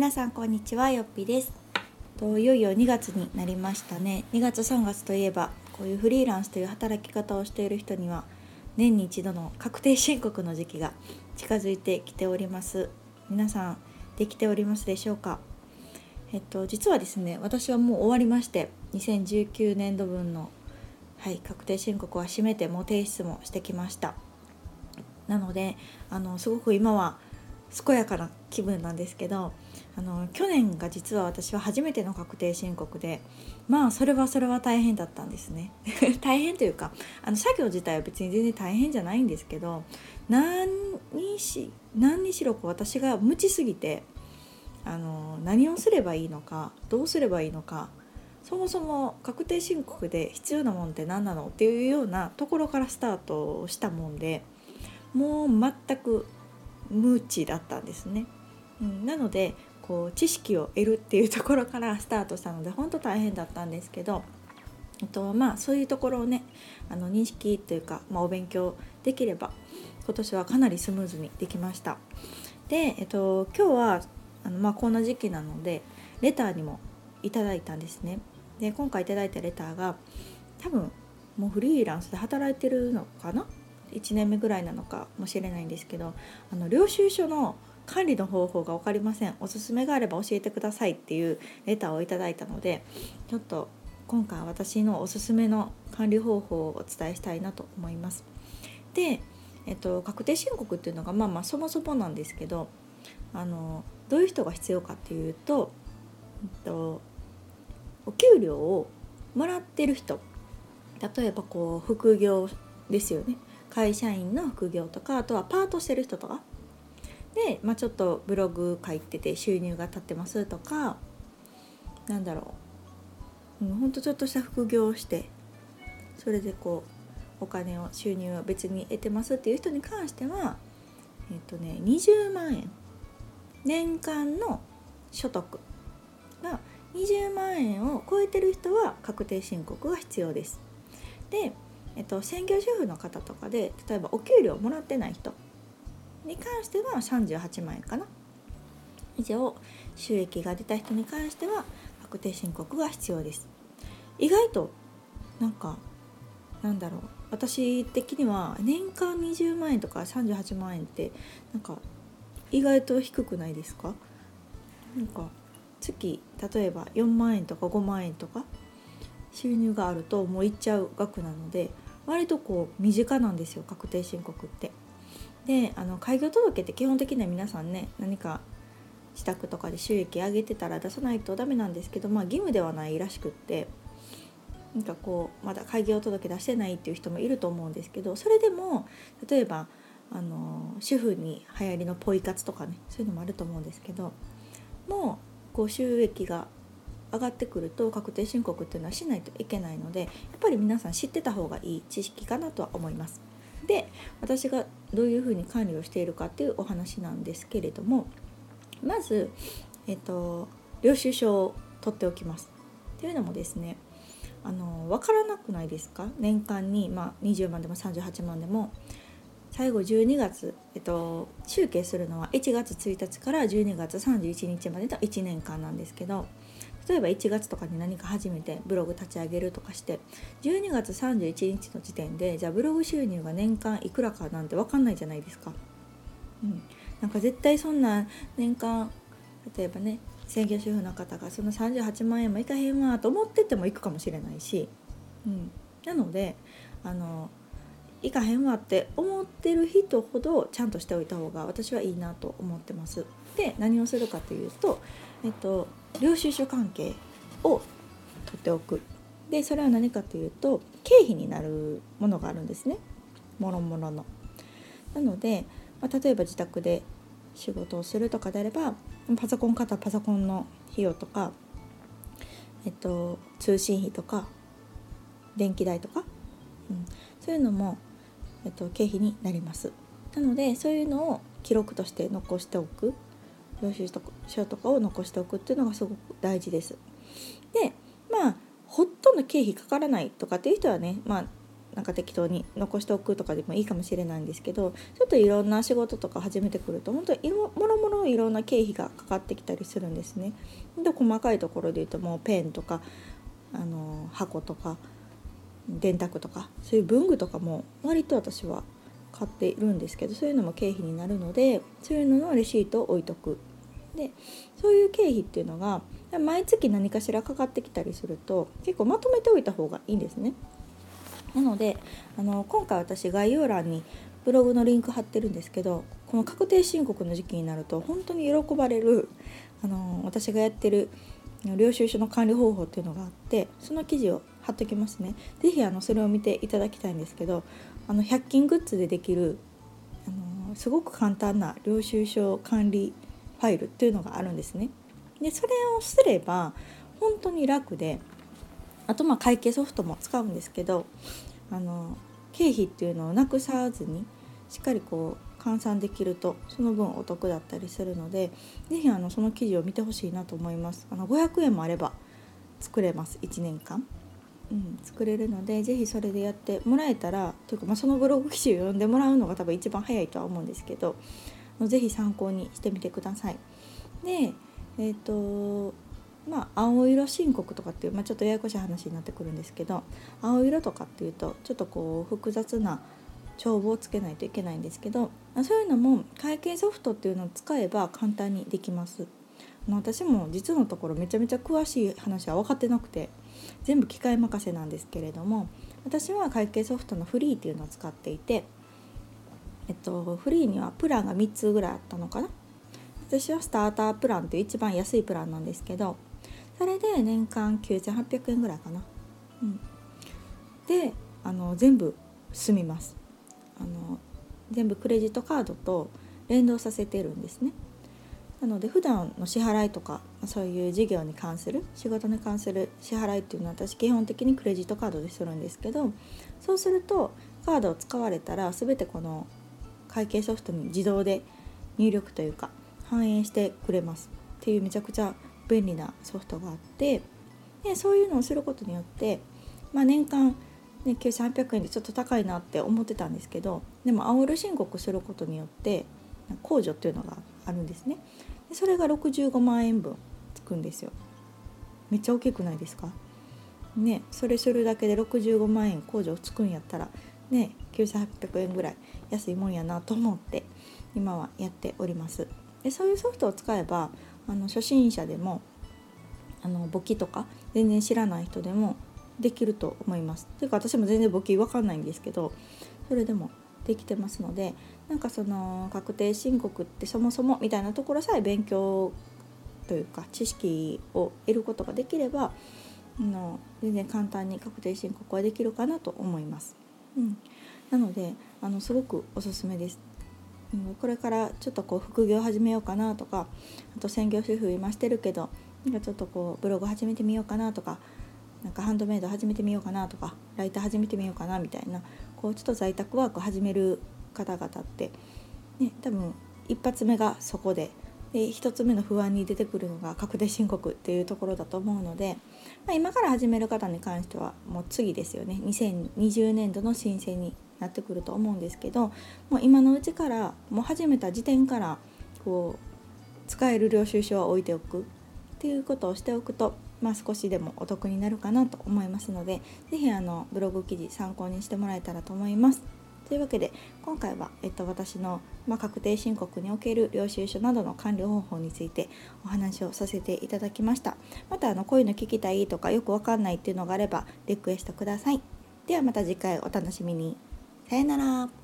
皆さんこんにちはよっぴです。といよいよ2月になりましたね。2月3月といえばこういうフリーランスという働き方をしている人には年に一度の確定申告の時期が近づいてきております。皆さんできておりますでしょうか？えっと実はですね私はもう終わりまして2019年度分のはい確定申告は閉めても提出もしてきました。なのであのすごく今は健やかな気分なんですけどあの去年が実は私は初めての確定申告でまあそれはそれは大変だったんですね。大変というかあの作業自体は別に全然大変じゃないんですけど何にし何にしろこう私が無知すぎてあの何をすればいいのかどうすればいいのかそもそも確定申告で必要なもんって何なのっていうようなところからスタートしたもんでもう全く無知だったんですね。うん、なのでこう知識を得るっていうところからスタートしたので本当大変だったんですけど、えっとまあ、そういうところをねあの認識というか、まあ、お勉強できれば今年はかなりスムーズにできました。で、えっと、今日はあの、まあ、こんな時期なのでレターにもいただいたんですね。で今回いただいたレターが多分もうフリーランスで働いてるのかな1年目ぐらいなのかもしれないんですけどあの領収書の管理の方法が分かりません。おすすめがあれば教えてくださいっていうレターをいただいたのでちょっと今回私のおすすめの管理方法をお伝えしたいなと思います。で、えっと、確定申告っていうのがまあまあそもそもなんですけどあのどういう人が必要かっていうと、えっと、お給料をもらってる人。例えばこう副業ですよね。会社員の副業とかあとはパートしてる人とか。で、まあ、ちょっとブログ書いてて収入が立ってますとかなんだろう、うん、ほんとちょっとした副業をしてそれでこうお金を収入を別に得てますっていう人に関してはえっ、とね20万円。年間の所得が20万円を超えてる人は確定申告が必要です。でえっと、専業主婦の方とかで例えばお給料もらってない人に関しては38万円かな。以上収益が出た人に関しては確定申告が必要です。意外となんかなんだろう。私的には年間20万円とか38万円ってなんか意外と低くないですか？なんか月例えば4万円とか5万円とか収入があるともういっちゃう額なので割とこう身近なんですよ確定申告って。であの開業届って基本的には皆さんね何か自宅とかで収益上げてたら出さないとダメなんですけどまあ義務ではないらしくってなんかこうまだ開業届出してないっていう人もいると思うんですけどそれでも例えばあの主婦に流行りのポイ活とかねそういうのもあると思うんですけどもうこう収益が上がってくると確定申告っていうのはしないといけないのでやっぱり皆さん知ってた方がいい知識かなとは思います。で私がどういうふうに管理をしているかっていうお話なんですけれどもまず、えっと、領収書を取っておきます。っていうのもですねあの分からなくないですか？年間に、まあ、20万でも38万でも最後12月、えっと、集計するのは1月1日から12月31日までの1年間なんですけど例えば1月とかに何か始めてブログ立ち上げるとかして12月31日の時点でじゃあブログ収入が年間いくらかなんて分かんないじゃないですか。うん、なんか絶対そんな年間例えばね専業主婦の方がその38万円もいかへんわと思ってても行くかもしれないし、うん、なのであのいかへんわって思ってる人ほどちゃんとしておいた方が私はいいなと思ってます。で何をするかというと、えっと、領収書関係を取っておくでそれは何かというと経費になるものがあるんですねもろもろの。なので、まあ、例えば自宅で仕事をするとかであればパソコン買ったパソコンの費用とか、えっと、通信費とか電気代とか、うん、そういうのも、えっと、経費になります。なのでそういうのを記録として残しておく領収書とかを残しておくっていうのがすごく大事です。でまあほとんど経費かからないとかっていう人はねまあなんか適当に残しておくとかでもいいかもしれないんですけどちょっといろんな仕事とか始めてくると本当にもろもろいろんな経費がかかってきたりするんですね。で細かいところで言うともうペンとかあの箱とか電卓とかそういう文具とかも割と私は買っているんですけどそういうのも経費になるのでそういうののレシートを置いとく。でそういう経費っていうのが毎月何かしらかかってきたりすると結構まとめておいた方がいいんですね。なのであの今回私概要欄にブログのリンク貼ってるんですけどこの確定申告の時期になると本当に喜ばれるあの私がやってる領収書の管理方法っていうのがあってその記事を貼っておきますね。是非あのそれを見ていただきたいんですけどあの100均グッズでできるあのすごく簡単な領収書管理ファイルっていうのがあるんですね。でそれをすれば本当に楽であとまあ会計ソフトも使うんですけどあの経費っていうのをなくさずにしっかりこう換算できるとその分お得だったりするので是非あのその記事を見てほしいなと思います。あの500円もあれば作れます。1年間、うん、作れるので是非それでやってもらえたらというか、まあ、そのブログ記事を読んでもらうのが多分一番早いとは思うんですけど是非参考にしてみてくださいでえっ、ー、とまあ、青色申告とかっていう、まあ、ちょっとややこしい話になってくるんですけど青色とかっていうとちょっとこう複雑な帳簿をつけないといけないんですけどそういうのも会計ソフトっていうのを使えば簡単にできます。私も実のところめちゃめちゃ詳しい話は分かってなくて全部機械任せなんですけれども私は会計ソフトのフリーっていうのを使っていて、えっと、フリーにはプランが3つぐらいあったのかな。私はスタータープランっていう一番安いプランなんですけどそれで年間9800円ぐらいかな、うん、であの全部済みます。あの全部クレジットカードと連動させてるんですね。なので普段の支払いとかそういう事業に関する仕事に関する支払いっていうのは私基本的にクレジットカードでするんですけどそうするとカードを使われたら全てこの会計ソフトに自動で入力というか反映してくれます。っていうめちゃくちゃ便利なソフトがあってでそういうのをすることによって、まあ、年間、ね、9300円でちょっと高いなって思ってたんですけどでも青色申告することによって控除っていうのがあるんですね。でそれが65万円分つくんですよ。めっちゃ大きくないですか？ねそれするだけで65万円控除つくんやったらね9800円ぐらい安いもんやなと思って今はやっておりますでそういうソフトを使えばあの初心者でもあの簿記とか全然知らない人でもできると思います。というか私も全然簿記分かんないんですけどそれでもできてますのでなんかその確定申告ってそもそもみたいなところさえ勉強というか知識を得ることができればあの全然簡単に確定申告はできるかなと思います。うん、なのであのすごくおすすめです。これからちょっとこう副業始めようかなとかあと専業主婦今してるけどなんかちょっとこうブログ始めてみようかなとかなんかハンドメイド始めてみようかなとかライター始めてみようかなみたいなこうちょっと在宅ワーク始める方々って、ね、多分一発目がそこでで1つ目の不安に出てくるのが確定申告っていうところだと思うので、まあ、今から始める方に関してはもう次ですよね2020年度の申請になってくると思うんですけどもう今のうちからもう始めた時点からこう使える領収書を置いておくっていうことをしておくと、まあ、少しでもお得になるかなと思いますので是非ブログ記事参考にしてもらえたらと思います。というわけで今回は、えっと、私の、まあ、確定申告における領収書などの管理方法についてお話をさせていただきました。またあのこういうの聞きたいとかよくわかんないっていうのがあればリクエストください。ではまた次回お楽しみに。さよなら。